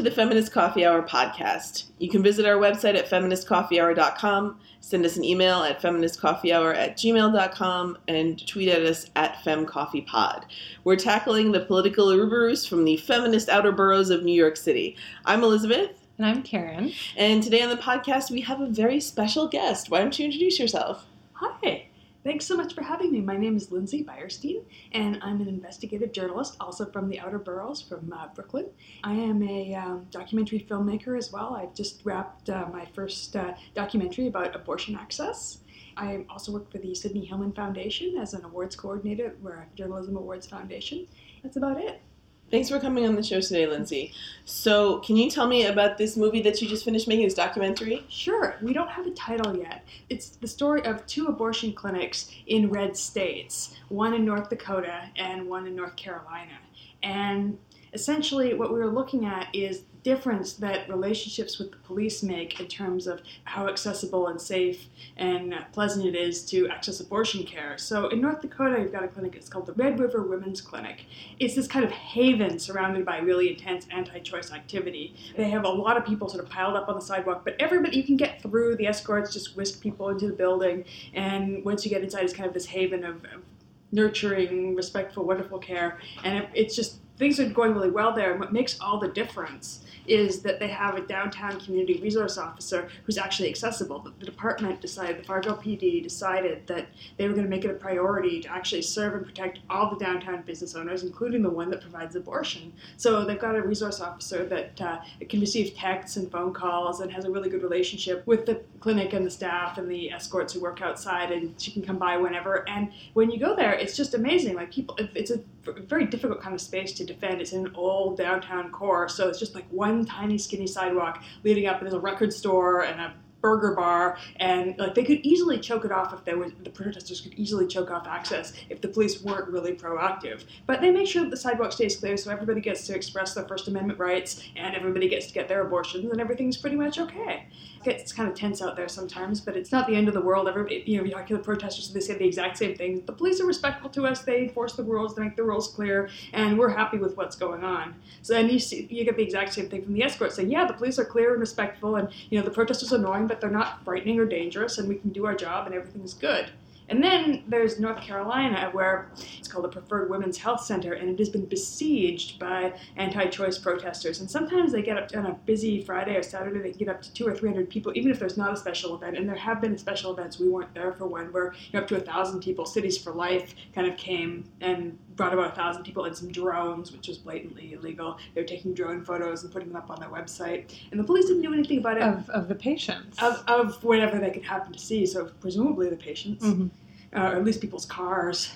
to the Feminist Coffee Hour podcast. You can visit our website at feministcoffeehour.com, send us an email at feministcoffeehour at gmail.com, and tweet at us at femcoffeepod. We're tackling the political Ouroboros from the feminist outer boroughs of New York City. I'm Elizabeth. And I'm Karen. And today on the podcast, we have a very special guest. Why don't you introduce yourself? Hi. Thanks so much for having me. My name is Lindsay Beyerstein, and I'm an investigative journalist, also from the Outer Boroughs, from uh, Brooklyn. I am a um, documentary filmmaker as well. I've just wrapped uh, my first uh, documentary about abortion access. I also work for the Sidney Hillman Foundation as an awards coordinator. We're a journalism awards foundation. That's about it. Thanks for coming on the show today, Lindsay. So, can you tell me about this movie that you just finished making, this documentary? Sure. We don't have a title yet. It's the story of two abortion clinics in red states, one in North Dakota and one in North Carolina. And essentially, what we were looking at is difference that relationships with the police make in terms of how accessible and safe and pleasant it is to access abortion care. So in North Dakota, you've got a clinic, it's called the Red River Women's Clinic. It's this kind of haven surrounded by really intense anti choice activity. They have a lot of people sort of piled up on the sidewalk, but everybody, you can get through. The escorts just whisk people into the building, and once you get inside, it's kind of this haven of, of nurturing, respectful, wonderful care. And it, it's just things are going really well there. And what makes all the difference is that they have a downtown community resource officer who's actually accessible. The, the department decided, the Fargo PD decided that they were going to make it a priority to actually serve and protect all the downtown business owners, including the one that provides abortion. So they've got a resource officer that uh, can receive texts and phone calls and has a really good relationship with the clinic and the staff and the escorts who work outside, and she can come by whenever. And when you go there, it's just amazing. Like people, it's a very difficult kind of space to defend. It's in an old downtown core, so it's just like one tiny skinny sidewalk leading up, and there's a record store and a burger bar and like they could easily choke it off if there was the protesters could easily choke off access if the police weren't really proactive. But they make sure that the sidewalk stays clear so everybody gets to express their first amendment rights and everybody gets to get their abortions and everything's pretty much okay it's kind of tense out there sometimes, but it's not the end of the world. Everybody, you know, you talk to the protesters, they say the exact same thing. The police are respectful to us. They enforce the rules, they make the rules clear, and we're happy with what's going on. So then you see, you get the exact same thing from the escorts saying, yeah, the police are clear and respectful, and you know, the protesters are annoying, but they're not frightening or dangerous, and we can do our job, and everything's good. And then there's North Carolina, where it's called the Preferred Women's Health Center, and it has been besieged by anti choice protesters. And sometimes they get up to, on a busy Friday or Saturday, they get up to two or three hundred people, even if there's not a special event. And there have been special events, we weren't there for one, where you know, up to a thousand people, Cities for Life kind of came and brought about a thousand people and some drones, which was blatantly illegal. They were taking drone photos and putting them up on their website. And the police didn't do anything about it. Of, of the patients. Of, of whatever they could happen to see, so presumably the patients. Mm-hmm uh, or at least people's cars.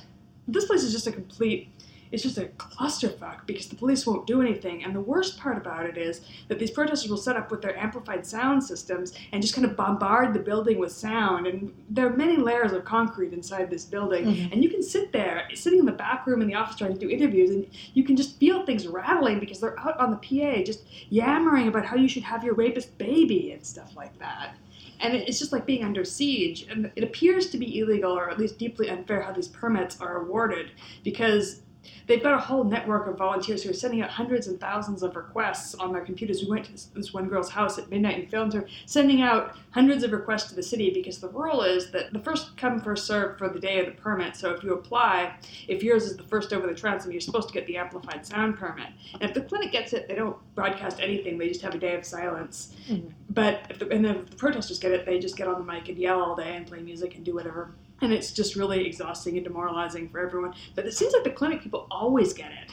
This place is just a complete it's just a clusterfuck because the police won't do anything. And the worst part about it is that these protesters will set up with their amplified sound systems and just kind of bombard the building with sound. And there are many layers of concrete inside this building. Mm-hmm. And you can sit there, sitting in the back room in the office trying to do interviews, and you can just feel things rattling because they're out on the PA just yammering about how you should have your rapist baby and stuff like that and it's just like being under siege. And it appears to be illegal, or at least deeply unfair, how these permits are awarded because they've got a whole network of volunteers who are sending out hundreds and thousands of requests on their computers. We went to this, this, one girl's house at midnight and filmed her sending out hundreds of requests to the city because the rule is that the first come, first serve for the day of the permit. So if you apply, if yours is the first over the transom, you're supposed to get the amplified sound permit. And if the clinic gets it, they don't broadcast anything. They just have a day of silence. Mm-hmm. But if the, and if the protesters get it, they just get on the mic and yell all day and play music and do whatever and it's just really exhausting and demoralizing for everyone. But it seems like the clinic people always get it.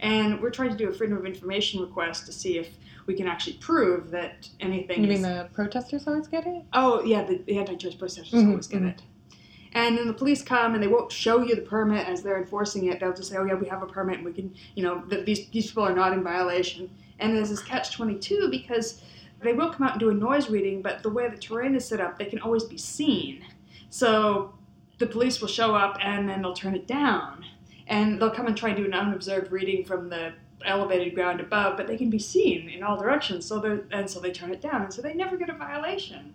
And we're trying to do a freedom of information request to see if we can actually prove that anything. You is... mean the protesters always get it? Oh yeah, the, the anti-choice protesters mm-hmm, always get mm-hmm. it. And then the police come and they won't show you the permit as they're enforcing it. They'll just say, "Oh yeah, we have a permit and we can, you know, these these people are not in violation." And there's this catch twenty two because they will come out and do a noise reading, but the way the terrain is set up, they can always be seen. So the police will show up and then they'll turn it down. And they'll come and try to do an unobserved reading from the elevated ground above, but they can be seen in all directions. So and so they turn it down, and so they never get a violation.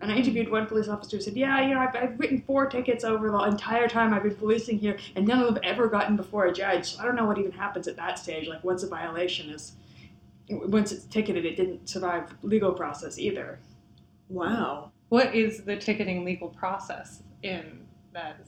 And I interviewed one police officer who said, "Yeah, you know, I've, I've written four tickets over the entire time I've been policing here, and none of them have ever gotten before a judge. So I don't know what even happens at that stage. Like once a violation is once it's ticketed, it didn't survive legal process either. Wow. What is the ticketing legal process in that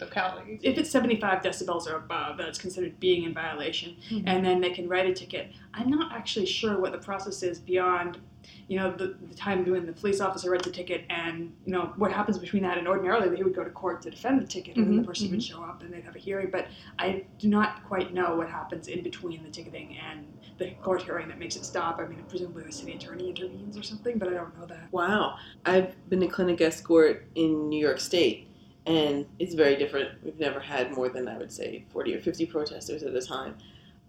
locality? If it's 75 decibels or above, that's considered being in violation, hmm. and then they can write a ticket. I'm not actually sure what the process is beyond, you know, the, the time when the police officer writes a ticket and, you know, what happens between that and ordinarily they would go to court to defend the ticket and then the mm-hmm, person would mm-hmm. show up and they'd have a hearing. But I do not quite know what happens in between the ticketing and the court hearing that makes it stop. I mean, presumably the city attorney intervenes or something, but I don't know that. Wow. I've been a clinic escort in New York State, and it's very different. We've never had more than, I would say, 40 or 50 protesters at a time.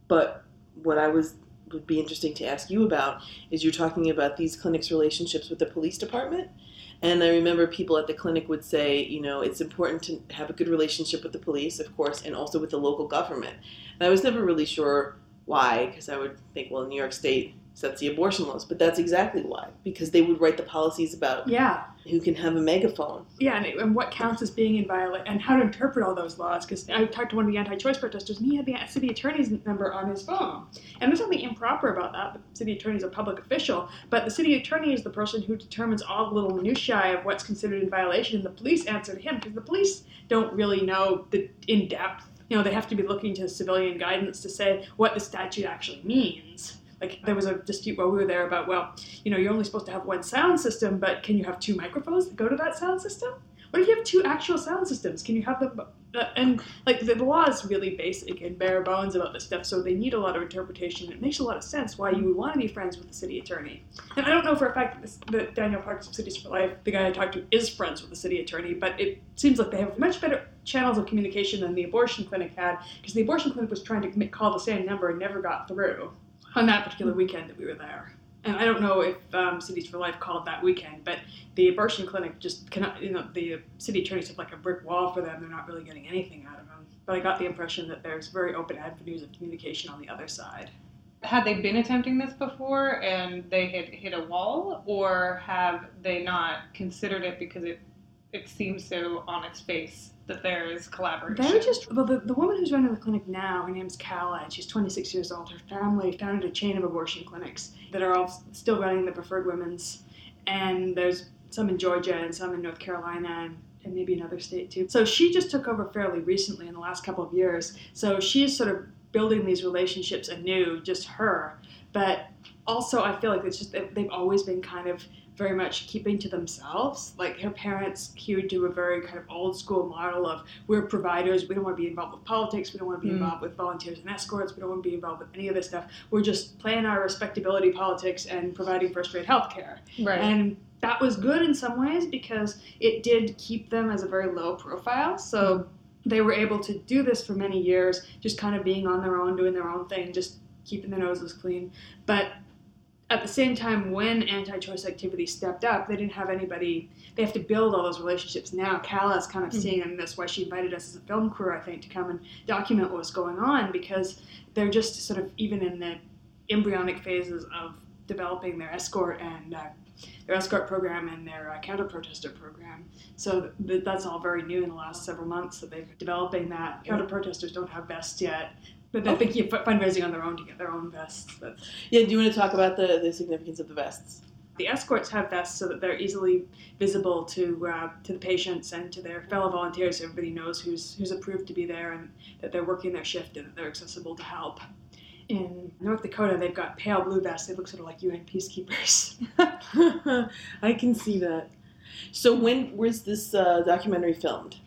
But what I was would be interesting to ask you about is you're talking about these clinics' relationships with the police department. And I remember people at the clinic would say, you know, it's important to have a good relationship with the police, of course, and also with the local government. And I was never really sure why, because I would think, well, New York State sets the abortion laws, but that's exactly why, because they would write the policies about Yeah, who can have a megaphone. Yeah, and, and what counts as being in violation, and how to interpret all those laws. Because I talked to one of the anti-choice protesters, and he had the city attorney's number on his phone. And there's nothing improper about that. The city attorney is a public official, but the city attorney is the person who determines all the little minutiae of what's considered in violation. And the police answer to him because the police don't really know the in depth. Know, they have to be looking to civilian guidance to say what the statute actually means. Like there was a dispute while we were there about, well, you know, you're only supposed to have one sound system, but can you have two microphones that go to that sound system? What if you have two actual sound systems? Can you have them? Uh, and like the, the law is really basic and bare bones about this stuff, so they need a lot of interpretation. It makes a lot of sense why you would want to be friends with the city attorney. And I don't know for a fact that, this, that Daniel Parks of Cities for Life, the guy I talked to, is friends with the city attorney, but it seems like they have much better channels of communication than the abortion clinic had, because the abortion clinic was trying to call the same number and never got through on that particular weekend that we were there. And I don't know if um, Cities for Life called that weekend, but the abortion clinic just cannot, you know, the city attorneys have like a brick wall for them. They're not really getting anything out of them. But I got the impression that there's very open avenues of communication on the other side. Had they been attempting this before and they had hit a wall, or have they not considered it because it it seems so on its face that there is collaboration? They're just, well, the, the woman who's running the clinic now, her name's Calla, and she's 26 years old. Her family founded a chain of abortion clinics that are all still running the preferred women's. And there's some in Georgia and some in North Carolina and, and maybe another state too. So she just took over fairly recently in the last couple of years. So she's sort of building these relationships anew, just her. But also, I feel like it's just, they've always been kind of very much keeping to themselves. Like her parents hewed do a very kind of old school model of we're providers, we don't want to be involved with politics, we don't want to be Mm. involved with volunteers and escorts, we don't want to be involved with any of this stuff. We're just playing our respectability politics and providing first rate health care. right. And that was good in some ways because it did keep them as a very low profile. So they were able to do this for many years, just kind of being on their own, doing their own thing, just keeping their noses clean. But at the same time, when anti choice activity stepped up, they didn't have anybody, they have to build all those relationships now. Calla is kind of Mhm. seeing, and that's why she invited us as a film crew, I think, to come and document what was going on because they're just sort of even in the embryonic phases of developing their escort and uh, their escort program and their uh, counter protester program. So th- that's all very new in the last several months that they've developing that. Counter protesters don't have vests yet, but they're Okay. thinking of fundraising on their own to get their own vests. But Yeah, do you want to talk about the, the significance of the vests? the escorts have vests so that they're easily visible to uh, to the patients and to their fellow volunteers. So everybody knows who's who's approved to be there and that they're working their shift and that they're accessible to help. In North Dakota, they've got pale blue vests. They look sort of like UN peacekeepers. I can see that. So when was this uh, documentary filmed?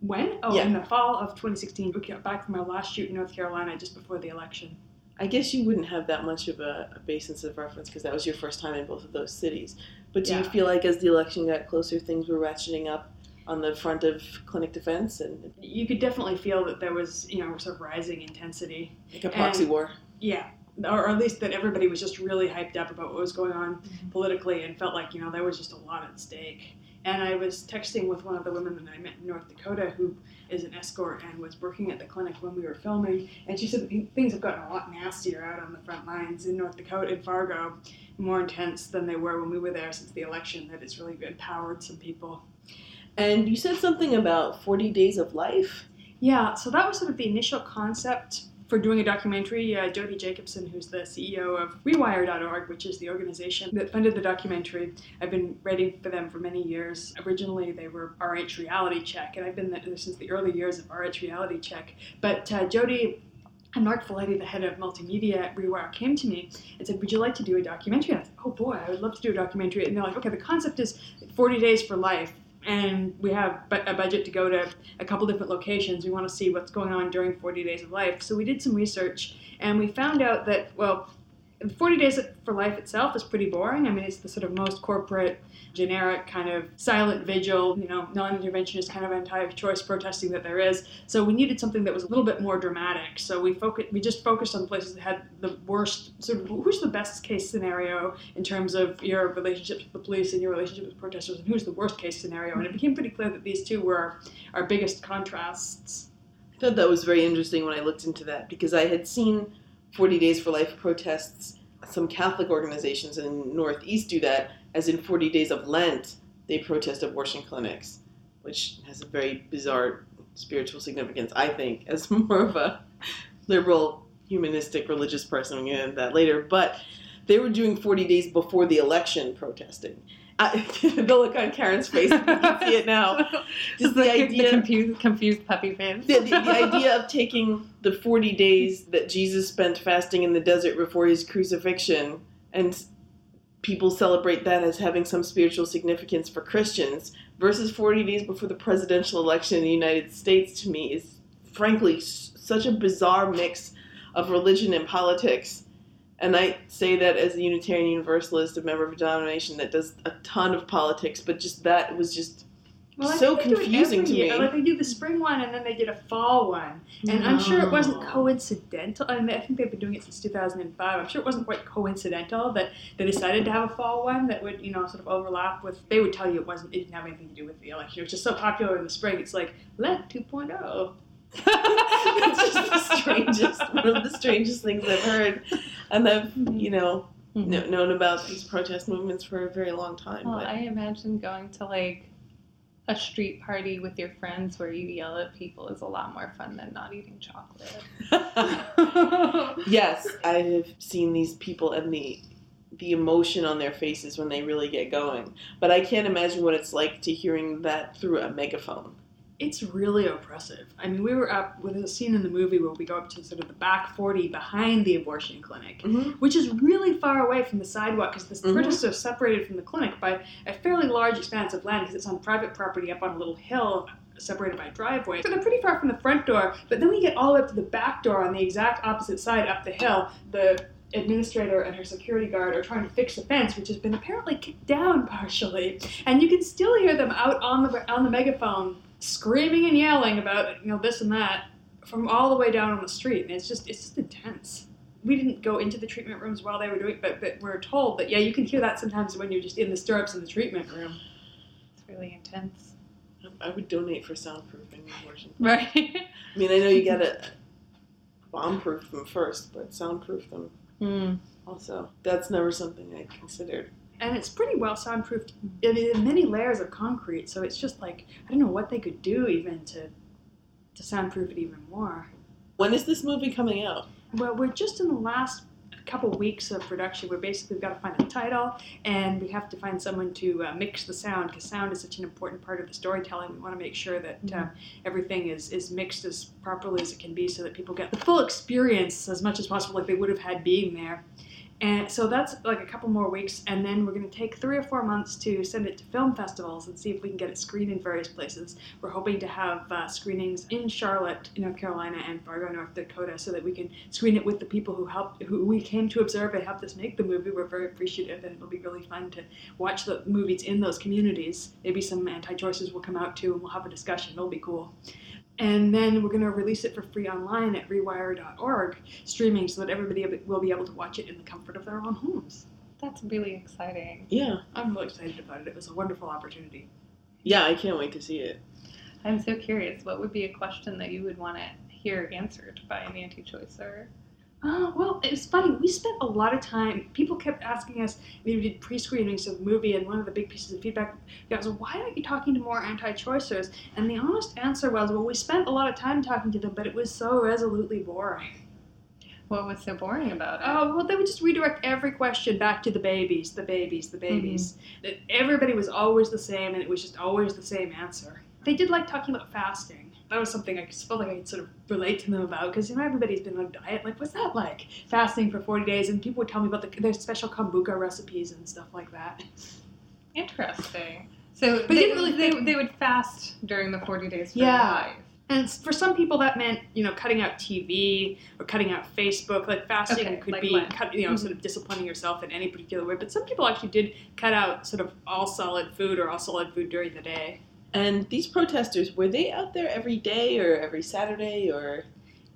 When? Oh, Yeah. in the fall of 2016. We got back from our last shoot in North Carolina just before the election. I guess you wouldn't have that much of a, a basis of reference because that was your first time in both of those cities. But do you feel like as the election got closer, things were ratcheting up on the front of clinic defense and You could definitely feel that there was, you know, sort of rising intensity. like a proxy And- war? Yeah. Or, at least that everybody was just really hyped up about what was going on Mhm. politically and felt like, you know, there was just a lot at stake. And I was texting with one of the women that I met in North Dakota who is an escort and was working at the clinic when we were filming. And she said things have gotten a lot nastier out on the front lines in North Dakota, in Fargo, more intense than they were when we were there since the election, that it's really empowered some people. And you said something about 40 days of life? Yeah, so that was sort of the initial concept for doing a documentary. Uh, Jodi Jacobson, who's the CEO of Rewire.org, which is the organization that funded the documentary, I've been writing for them for many years. Originally, they were RH Reality Check, and I've been there since the early years of RH Reality Check. But uh, Jodi and Mark Folletti, the head of multimedia at Rewire, came to me and said, Would you like to do a documentary? And I said, Oh boy, I would love to do a documentary. And they're like, Okay, the concept is 40 days for life. And we have a budget to go to a couple different locations. We want to see what's going on during 40 days of life. So we did some research and we found out that, well, 40 Days for Life itself is pretty boring. I mean, it's the sort of most corporate, generic kind of silent vigil, you know, non interventionist kind of anti choice protesting that there is. So we needed something that was a little bit more dramatic. So we focused, we just focused on places that had the worst, sort of, who's the best case scenario in terms of your relationships with the police and your relationship with protesters, and who's the worst case scenario. And it became pretty clear that these two were our biggest contrasts. I thought that was very interesting when I looked into that because I had seen 40 Days for Life protests. Some Catholic organizations in Northeast do that, as in 40 Days of Lent, they protest abortion clinics, which has a very bizarre spiritual significance, I think, as more of a liberal, humanistic, religious person. We'll get into that later. But they were doing 40 days before the election protesting. I, the look on Karen's face, you can see it now. Just the, the, idea, the confused, confused puppy fans. the, the, the idea of taking the 40 days that Jesus spent fasting in the desert before his crucifixion and people celebrate that as having some spiritual significance for Christians versus 40 days before the presidential election in the United States to me is frankly such a bizarre mix of religion and politics. And I say that as a Unitarian Universalist, a member of a denomination that does a ton of politics, but just that was just Well, so think they do it confusing to year. me. Like they do the spring one and then they did a fall one, and I'm sure it wasn't coincidental. I mean, I think they've been doing it since 2005. I'm sure it wasn't quite coincidental that they decided to have a fall one that would, you know, sort of overlap with. They would tell you it wasn't. It didn't have anything to do with the election. It was just so popular in the spring. It's like Lent 2.0. it's just the strangest, one of the strangest things I've heard, and I've Mm-hmm. you know kn- known about these protest movements for a very long time. Well, but I imagine going to like a street party with your friends where you yell at people is a lot more fun than not eating chocolate. yes, I have seen these people and the the emotion on their faces when they really get going. But I can't imagine what it's like to hearing that through a megaphone. It's really oppressive. I mean, we were up with a scene in the movie where we go up to sort of the back 40 behind the abortion clinic. Mm-hmm. which is really far away from the sidewalk because the Mhm. protests are separated from the clinic by a fairly large expanse of land because it's on private property up on a little hill separated by a driveway. So they're pretty far from the front door, but then we get all the way up to the back door on the exact opposite side up the hill. The administrator and her security guard are trying to fix the fence, which has been apparently kicked down partially, and you can still hear them out on the on the megaphone screaming and yelling about you know this and that from all the way down on the street, and it's just it's just intense we didn't go into the treatment rooms while they were doing it, but, but we're told that yeah, you can hear that sometimes when you're just in the stirrups in the treatment room. It's really intense. I would donate for soundproofing abortion. Right. I mean, I know you gotta bomb-proof them first, but soundproof them mm. also. That's never something I considered. And it's pretty well soundproofed. It is many layers of concrete, so it's just like I don't know what they could do even to to soundproof it even more. When is this movie coming out? Well, we're just in the last couple weeks of production. We're basically we've got to find a title, and we have to find someone to uh, mix the sound because sound is such an important part of the storytelling. We want to make sure that uh, everything is is mixed as properly as it can be, so that people get the full experience as much as possible, like they would have had being there. And so that's like a couple more weeks, and then we're going to take three or four months to send it to film festivals and see if we can get it screened in various places. We're hoping to have uh, screenings in Charlotte, North Carolina, and Fargo, North Dakota, so that we can screen it with the people who helped, who we came to observe and helped us make the movie. We're very appreciative, and it'll be really fun to watch the movies in those communities. Maybe some anti-choices will come out too, and we'll have a discussion. It'll be cool. And then we're going to release it for free online at rewire.org, streaming, so that everybody will be able to watch it in the comfort of their own homes. That's really exciting. Yeah. I'm really excited about it. It was a wonderful opportunity. Yeah, I can't wait to see it. I'm so curious. What would be a question that you would want to hear answered by an anti-choicer? Uh, well, it was funny. We spent a lot of time. People kept asking us. We did pre-screenings of the movie, and one of the big pieces of feedback was, "Why aren't you talking to more anti-choicers?" And the honest answer was, "Well, we spent a lot of time talking to them, but it was so resolutely boring." What was so boring about it? Oh, well, they would just redirect every question back to the babies, the babies, the babies. That Everybody was always the same, and it was just always the same answer. They did like talking about fasting. That was something I just felt like I could sort of relate to them about because you know everybody's been on a diet. Like, what's that like? Fasting for forty days, and people would tell me about the, their special kombucha recipes and stuff like that. Interesting. So But they, didn't really they, they would fast during the 40 days for Yeah. life. And for some people, that meant you know cutting out TV or cutting out Facebook. Like fasting Okay, could like be cut, you know Mhm. sort of disciplining yourself in any particular way. But some people actually did cut out sort of all solid food or all solid food during the day. And these protesters, were they out there every day or every Saturday or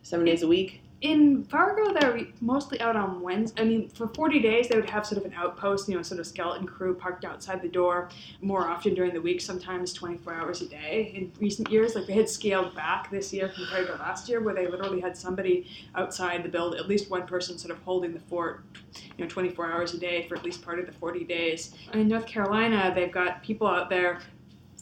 seven days a week? In Fargo, they were mostly out on Wednesday. I mean, for 40 days, they would have sort of an outpost, you know, sort of skeleton crew parked outside the door more often during the week, sometimes 24 hours a day. In recent years, like they had scaled back this year compared to last year, where they literally had somebody outside the building, at least one person sort of holding the fort, you know, 24 hours a day for at least part of the 40 days. In North Carolina, they've got people out there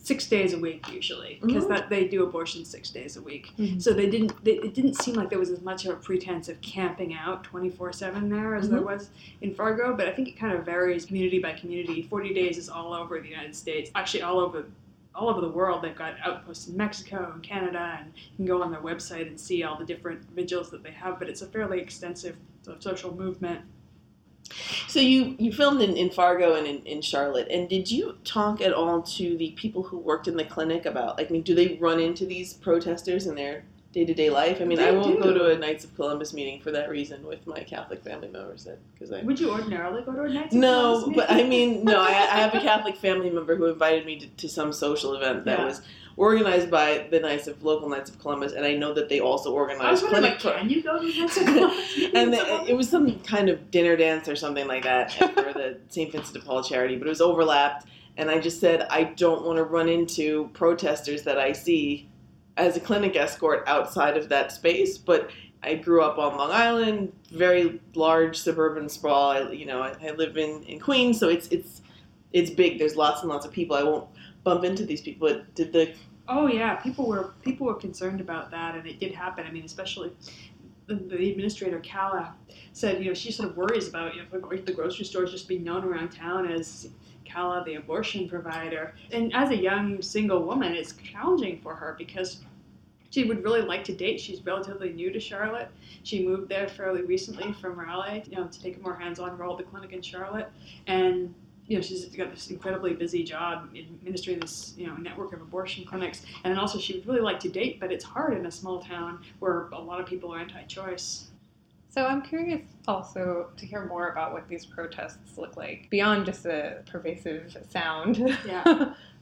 six days a week usually because Mhm. that they do abortions six days a week Mhm. so they didn't they, it didn't seem like there was as much of a pretense of camping out 24-7 there as there Mhm. was in fargo but i think it kind of varies community by community 40 days is all over the united states actually all over all over the world they've got outposts in mexico and canada and you can go on their website and see all the different vigils that they have but it's a fairly extensive social movement So you, you filmed in, in Fargo and in, in Charlotte, and did you talk at all to the people who worked in the clinic about, like, I mean, do they run into these protesters in their day to day life? I mean, They I won't go to a Knights of Columbus meeting for that reason with my Catholic family members, because I would you ordinarily go to a night No, but I mean, no. I, I have a Catholic family member who invited me to, to some social event that Yeah. was organized by the Knights of local Knights of Columbus, and I know that they also organized. I was wondering, clinic. like, can you go to Knights of Columbus? and the, it was some kind of dinner dance or something like that for the St. Vincent de Paul charity, but it was overlapped. And I just said, I don't want to run into protesters that I see as a clinic escort outside of that space. But I grew up on Long Island, very large suburban sprawl. I, you know, I, I live in, in Queens, so it's it's it's big. There's lots and lots of people. I won't bump into these people. Did the Oh yeah, people were people were concerned about that, and it did happen. I mean, especially the, the administrator Calla said, you know, she sort of worries about you know the grocery stores just being known around town as Calla, the abortion provider. And as a young single woman, it's challenging for her because she would really like to date. She's relatively new to Charlotte. She moved there fairly recently from Raleigh, you know, to take a more hands-on role at the clinic in Charlotte, and you know, she's got this incredibly busy job administering this, you know, network of abortion clinics. And then also she would really like to date, but it's hard in a small town where a lot of people are anti-choice. So I'm curious also to hear more about what these protests look like beyond just a pervasive sound. Yeah.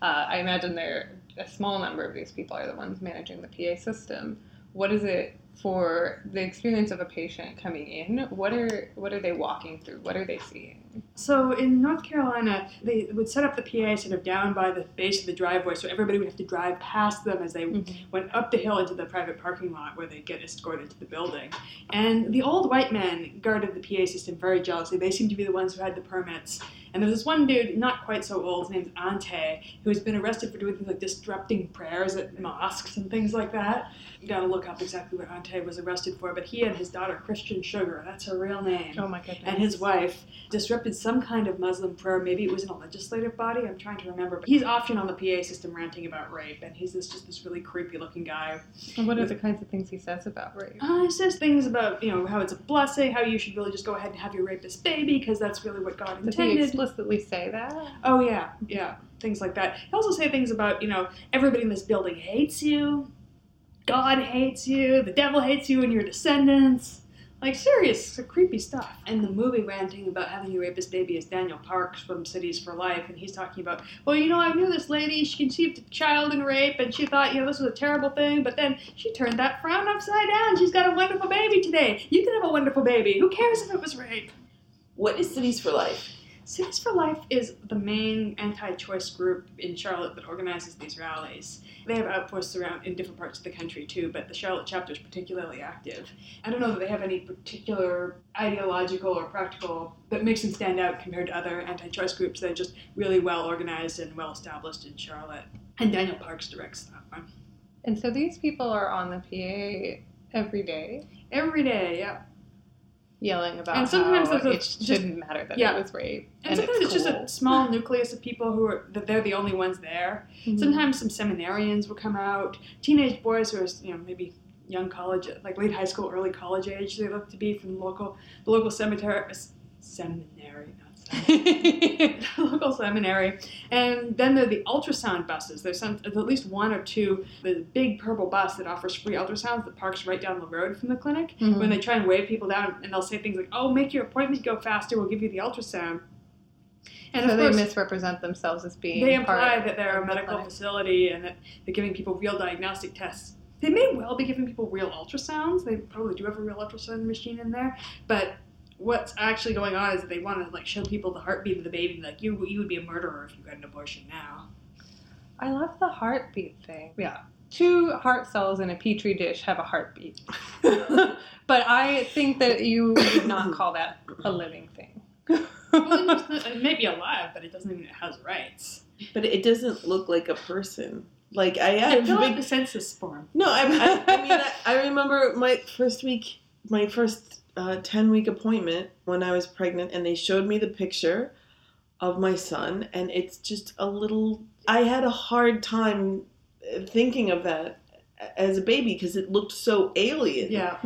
uh, I imagine there a small number of these people are the ones managing the PA system. What is it for the experience of a patient coming in? What are what are they walking through? What are they seeing? So in North Carolina, they would set up the PA sort of down by the base of the driveway, so everybody would have to drive past them as they mm-hmm. went up the hill into the private parking lot where they get escorted to the building. And the old white men guarded the PA system very jealously. They seemed to be the ones who had the permits. And there's this one dude, not quite so old, his name's Ante, who has been arrested for doing things like disrupting prayers at mosques and things like that. You gotta look up exactly what Ante was arrested for, but he and his daughter, Christian Sugar, that's her real name Oh my goodness. and his wife disrupted some kind of Muslim prayer. Maybe it was in a legislative body. I'm trying to remember. But he's often on the PA system ranting about rape, and he's this, just this really creepy looking guy. And what are the kinds of things he says about rape? Uh, he says things about you know how it's a blessing, how you should really just go ahead and have your rapist baby because that's really what God intended. Explicitly say that? Oh yeah, yeah, things like that. He also say things about you know everybody in this building hates you, God hates you, the devil hates you and your descendants. Like serious, creepy stuff. And the movie ranting about having your rapist baby is Daniel Parks from Cities for Life, and he's talking about, well, you know, I knew this lady. She conceived a child in rape, and she thought, you know, this was a terrible thing. But then she turned that frown upside down. She's got a wonderful baby today. You can have a wonderful baby. Who cares if it was rape? what is Cities for Life? Cities for Life is the main anti-choice group in Charlotte that organizes these rallies. They have outposts around in different parts of the country too, but the Charlotte chapter is particularly active. I don't know that they have any particular ideological or practical that makes them stand out compared to other anti-choice groups. They're just really well organized and well established in Charlotte. And Daniel Parks directs that one. And so these people are on the PA every day. Every day, yeah. Yelling about And sometimes how it just- shouldn't matter that yeah. it was rape. And, sometimes it's, just cool. a small nucleus of people who are that they're the only ones there. Mhm. Sometimes some seminarians will come out, teenage boys who are you know maybe young college, like late high school, early college age. They look to be from the local the local cemetery, seminary, local seminary, and then there are the ultrasound buses. There's some, at least one or two. The big purple bus that offers free ultrasounds that parks right down the road from the clinic. Mhm. When they try and wave people down, and they'll say things like, "Oh, make your appointment go faster. We'll give you the ultrasound." And so they course, misrepresent themselves as being they part imply that they're a the medical clinic. facility and that they're giving people real diagnostic tests. They may well be giving people real ultrasounds. They probably do have a real ultrasound machine in there, but what's actually going on is that they want to like show people the heartbeat of the baby. Like you, you would be a murderer if you got an abortion now. I love the heartbeat thing. Yeah. Two heart cells in a petri dish have a heartbeat. but I think that you would not call that a living thing. Well, it, may be alive, but it doesn't mean it has rights. But it doesn't look like a person. Like I Yeah, have fill out big the census form. No, I, I, I mean, I, I remember my first week, my first uh, 10 week appointment when I was pregnant, and they showed me the picture of my son, and it's just a little. I had a hard time uh, thinking of that as a baby because it looked so alien. Yeah.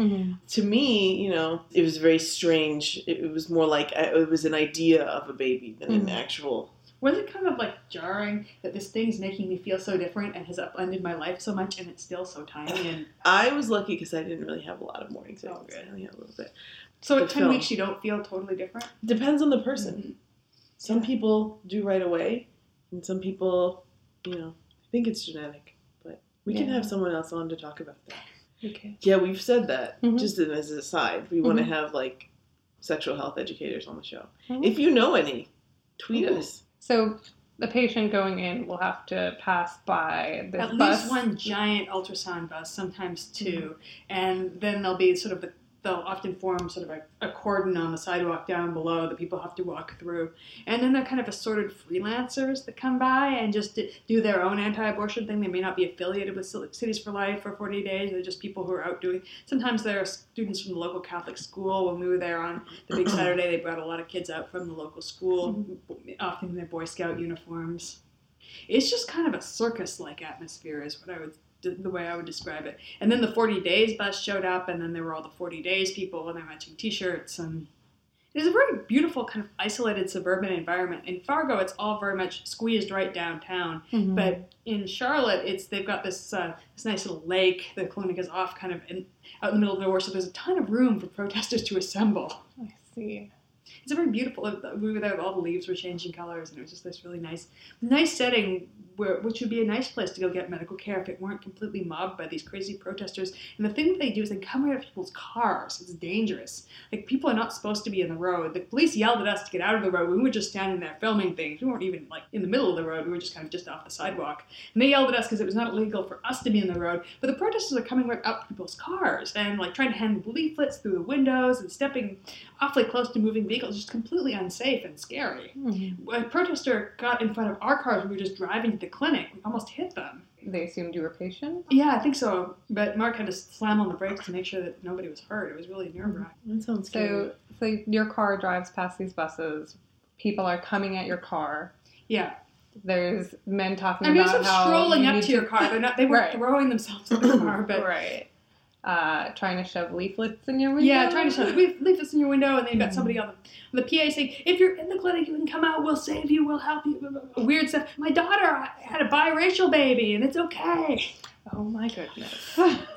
To me, you know, it was very strange. It, it was more like it was an idea of a baby than an Mhm. actual. Was it kind of like jarring that this thing's making me feel so different and has upended my life so much, and it's still so tiny? And I was lucky because I didn't really have a lot of morning Oh, sickness. good. I only had a little bit. so at ten film. weeks, you don't feel totally different. Depends on the person. Mhm. Some Yeah. people do right away, and some people, you know, I think it's genetic. But we can have someone else on to talk about that. Okay. Yeah, we've said that. Mhm. Just as an aside, we want to have like sexual health educators on the show. Mhm. If you know any, tweet Ooh. us. So the patient going in will have to pass by this At bus. least one giant ultrasound bus, sometimes 2 mm-hmm. and then there'll be sort of the they'll often form sort of a, a cordon on the sidewalk down below that people have to walk through. And then they're kind of assorted freelancers that come by and just do their own anti-abortion thing. They may not be affiliated with Cities for Life for 40 days. They're just people who are out doing. Sometimes there are students from the local Catholic school. When we were there on the big Saturday, they brought a lot of kids out from the local school, often in their Boy Scout uniforms. It's just kind of a circus-like atmosphere, is what I would the way I would describe it. And then the 40 days bus showed up, and then there were all the 40 days people, and they're matching T-shirts, and it is a very beautiful kind of isolated suburban environment. In Fargo, it's all very much squeezed right downtown, Mhm. but in Charlotte, it's they've got this uh, this nice little lake. The clinic is off kind of in, out in the middle of nowhere, so there's a ton of room for protesters to assemble. I see. It's a very beautiful. We were there; all the leaves were changing colors, and it was just this really nice, nice setting, where which would be a nice place to go get medical care if it weren't completely mobbed by these crazy protesters. And the thing that they do is they come out of people's cars. It's dangerous. Like people are not supposed to be in the road. The police yelled at us to get out of the road. We were just standing there filming things. We weren't even like in the middle of the road. We were just kind of just off the sidewalk. And they yelled at us because it was not illegal for us to be in the road. But the protesters are coming right up to people's cars and like trying to hand leaflets through the windows and stepping awfully close to moving vehicles, just completely unsafe and scary. Mhm. A protester got in front of our cars. We were just driving to the clinic. We almost hit them. They assumed you were a patient. Yeah, I think so. But Mark had to slam on the brakes to make sure that nobody was hurt. It was really nerve wracking. That sounds scary. So, so your car drives past these buses. People are coming at your car. Yeah, There's men talking I mean, about how strolling up to your car. They're not. They weren't Right. throwing themselves at the car, but right. Uh, trying to shove leaflets in your window. yeah, trying to shove leave, leave in your window, and then you've got somebody on the, the PA saying, "If you're in the clinic, you can come out. We'll save you. We'll help you." Weird stuff. My daughter had a biracial baby, and it's okay. Oh my goodness.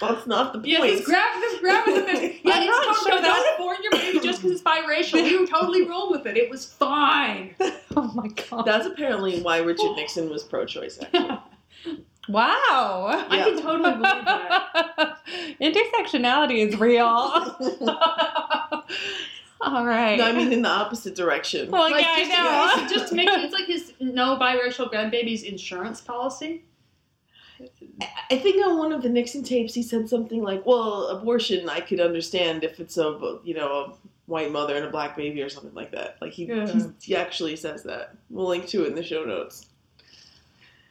That's not the point. Yeah, this grab, this grab is a bit. Yeah, I'm it's not totally, sure that- don't abort your baby just because it's biracial. We totally rolled with it. It was fine. oh my god. That's apparently why Richard Nixon was pro-choice. Actually. wow. I can totally believe that. Intersectionality is real. All right. no, I mean in the opposite direction. well, Like, yeah, just, I know. to, just to make it, it's like his no biracial grandbabies insurance policy. I think on one of the Nixon tapes he said something like, "Well, abortion I could understand if it's a you know a white mother and a black baby or something like that." Like he Yeah. he actually says that. We'll link to it in the show notes.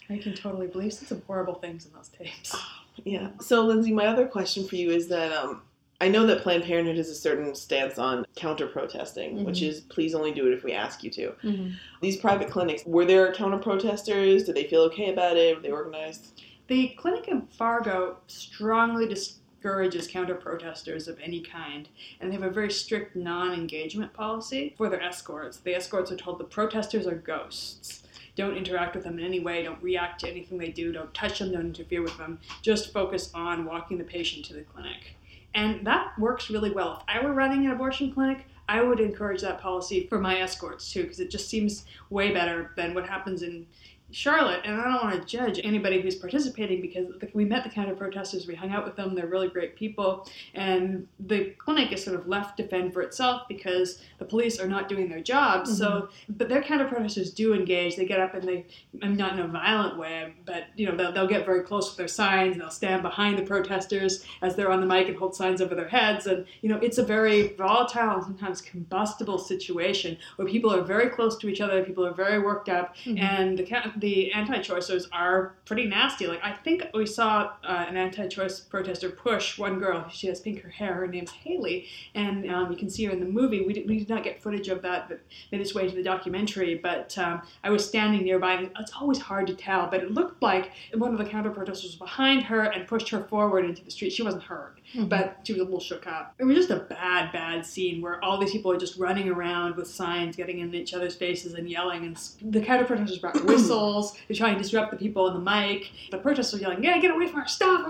I can totally believe some horrible things in those tapes. Oh Yeah. So, Lindsay, my other question for you is that um, I know that Planned Parenthood has a certain stance on counter protesting, which Mhm. is please only do it if we ask you to. Mm-hmm. These private clinics, were there counter protesters? Did they feel okay about it? Were they organized? The clinic in Fargo strongly discourages counter protesters of any kind, and they have a very strict non engagement policy for their escorts. The escorts are told the protesters are ghosts. Don't interact with them in any way, don't react to anything they do, don't touch them, don't interfere with them. Just focus on walking the patient to the clinic. And that works really well. If I were running an abortion clinic, I would encourage that policy for my escorts too, because it just seems way better than what happens in Charlotte. And I don't want to judge anybody who's participating because we met the counter protesters, we hung out with them, they're really great people. And the clinic is sort of left to fend for itself because the police are not doing their job. So, but their counter protesters do engage. They get up and they, I'm not in a violent way, but you know, they'll, they'll get very close with their signs and they'll stand behind the protesters as they're on the mic and hold signs over their heads. And you know, it's a very volatile and sometimes combustible situation where people are very close to each other, people are very worked up, Mhm. and the the anti-choicers are pretty nasty. Like I think we saw uh, an anti-choice protester push one girl. She has pinker hair. Her name's Haley, and um, you can see her in the movie. We did, we did not get footage of that that made its way to the documentary, but um, I was standing nearby. And it's always hard to tell, but it looked like one of the counter protesters was behind her and pushed her forward into the street. She wasn't hurt, Mhm. but she was a little shook up. It was just a bad, bad scene where all these people are just running around with signs, getting in each other's faces and yelling. And the counter protesters brought whistles. They're trying to disrupt the people on the mic. The protesters are yelling, "Yeah, get away from our stuff!"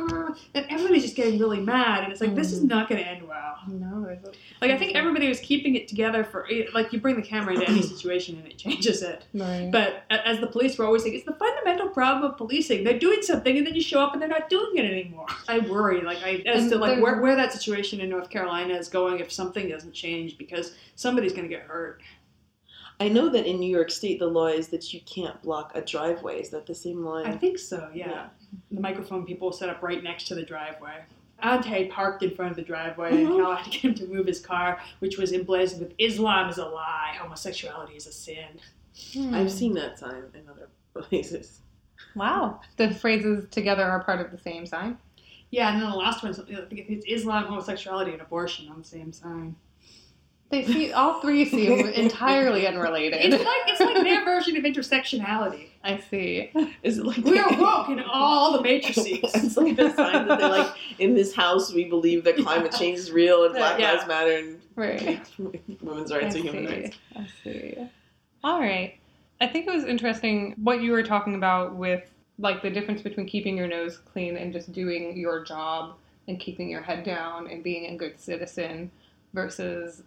And everybody's just getting really mad. And it's like this is Mhm. not going to end well. no, Like I think everybody was keeping it together for like you bring the camera into any situation and it changes it. right. But as the police were always saying, it's the fundamental problem of policing. They're doing something and then you show up and they're not doing it anymore. I worry, like I as And to like where, where that situation in North Carolina is going if something doesn't change because somebody's going to get hurt. I know that in New York State, the law is that you can't block a driveway. Is that the same line? I think so. Yeah. Yeah. The microphone people set up right next to the driveway. Ante parked in front of the driveway, and Mhm. Cal had to get him to move his car, which was emblazoned with "Islam is a lie, homosexuality is a sin." Hmm. I've seen that sign in other places. Wow. The phrases together are part of the same sign. Yeah, and then the last one, I think it's Islam, homosexuality, and abortion on the same sign. They see all three seem entirely unrelated. It's like it's like their version of intersectionality. I see. Is it like We are woke in all the matrices. it's like the sign that they like in this house we believe that climate change is real and Black Yeah. Lives Matter and Right. women's I rights see. are human rights. I see. All right. I think it was interesting what you were talking about with like the difference between keeping your nose clean and just doing your job and keeping your head down and being a good citizen versus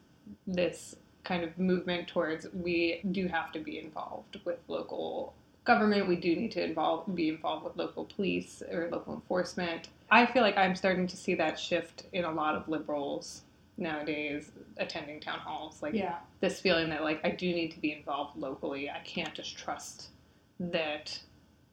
this kind of movement towards we do have to be involved with local government. We do need to involve be involved with local police or local enforcement. I feel like I'm starting to see that shift in a lot of liberals nowadays attending town halls. Like Yeah. this feeling that like I do need to be involved locally. I can't just trust that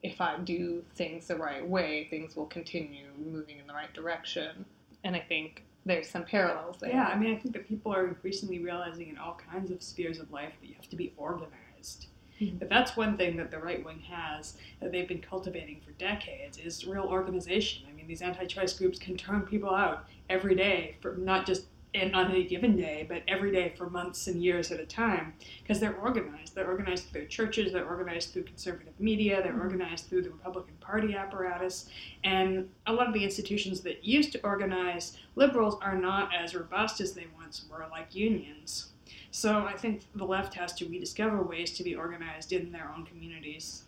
if I do things the right way, things will continue moving in the right direction. And I think there's some parallels there. Yeah, I mean, I think that people are increasingly realizing in all kinds of spheres of life that you have to be organized. Mhm. But that's one thing that the right wing has that they've been cultivating for decades is real organization. I mean, these anti-choice groups can turn people out every day for not just in, on any given day, but every day for months and years at a time because they're organized. They're organized through their churches, they're organized through conservative media, they're Mhm. organized through the Republican Party apparatus, and a lot of the institutions that used to organize liberals are not as robust as they once were, like unions. So I think the left has to rediscover ways to be organized in their own communities.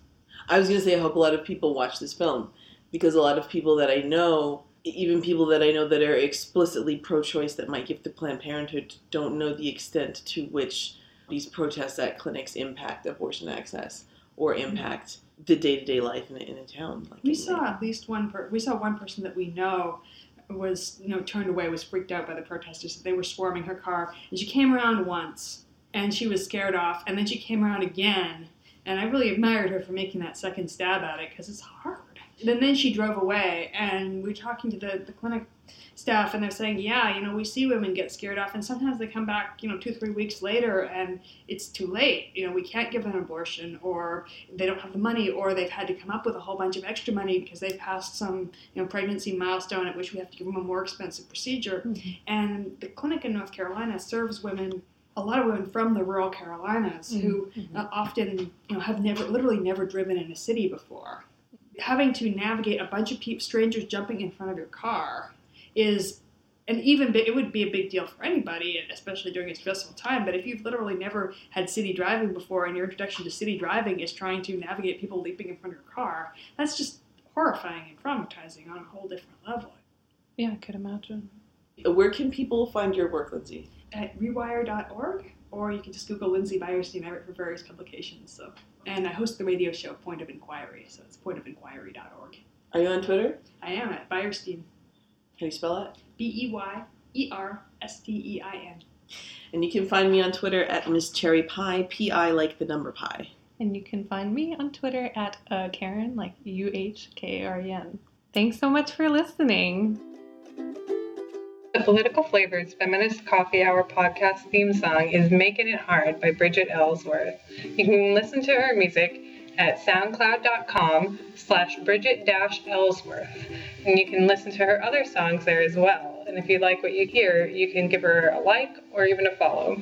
I was gonna say I hope a lot of people watch this film because a lot of people that I know, even people that I know that are explicitly pro-choice that might give to Planned Parenthood, don't know the extent to which these protests at clinics impact abortion access or mm-hmm. impact the day-to-day life in a, in a town. Like We saw at least one. Per- we saw one person that we know was you know turned away, was freaked out by the protesters. They were swarming her car, and she came around once, and she was scared off, and then she came around again, and I really admired her for making that second stab at it because it's hard. And then she drove away, and we were talking to the, the clinic staff, and they're saying, yeah, you know, we see women get scared off, and sometimes they come back, you know, two, three weeks later, and it's too late. You know, we can't give them an abortion, or they don't have the money, or they've had to come up with a whole bunch of extra money because they've passed some, you know, pregnancy milestone at which we have to give them a more expensive procedure. Mm-hmm. And the clinic in North Carolina serves women a lot of women from the rural Carolinas who Mhm. uh, often you know have never literally never driven in a city before having to navigate a bunch of peop strangers jumping in front of your car is an even it would be a big deal for anybody especially during a stressful time but if you've literally never had city driving before and your introduction to city driving is trying to navigate people leaping in front of your car that's just horrifying and traumatizing on a whole different level Yeah, I could imagine. Where can people find your work, Lindsay? at rewire.org, or you can just Google Lindsay Beyerstein. I write for various publications. So, and I host the radio show Point of Inquiry. So it's pointofinquiry.org. Are you on Twitter? I am at Beyerstein. How do you spell it? B E Y E R S T E I N. And you can find me on Twitter at Miss Cherry Pie, P I like the number pi. And you can find me on Twitter at uh, Karen, like U H K A R E N. Thanks so much for listening. The Political Flavors Feminist Coffee Hour podcast theme song is Making It Hard by Bridget Ellsworth. You can listen to her music at soundcloud.com slash Bridget Ellsworth. And you can listen to her other songs there as well. And if you like what you hear, you can give her a like or even a follow.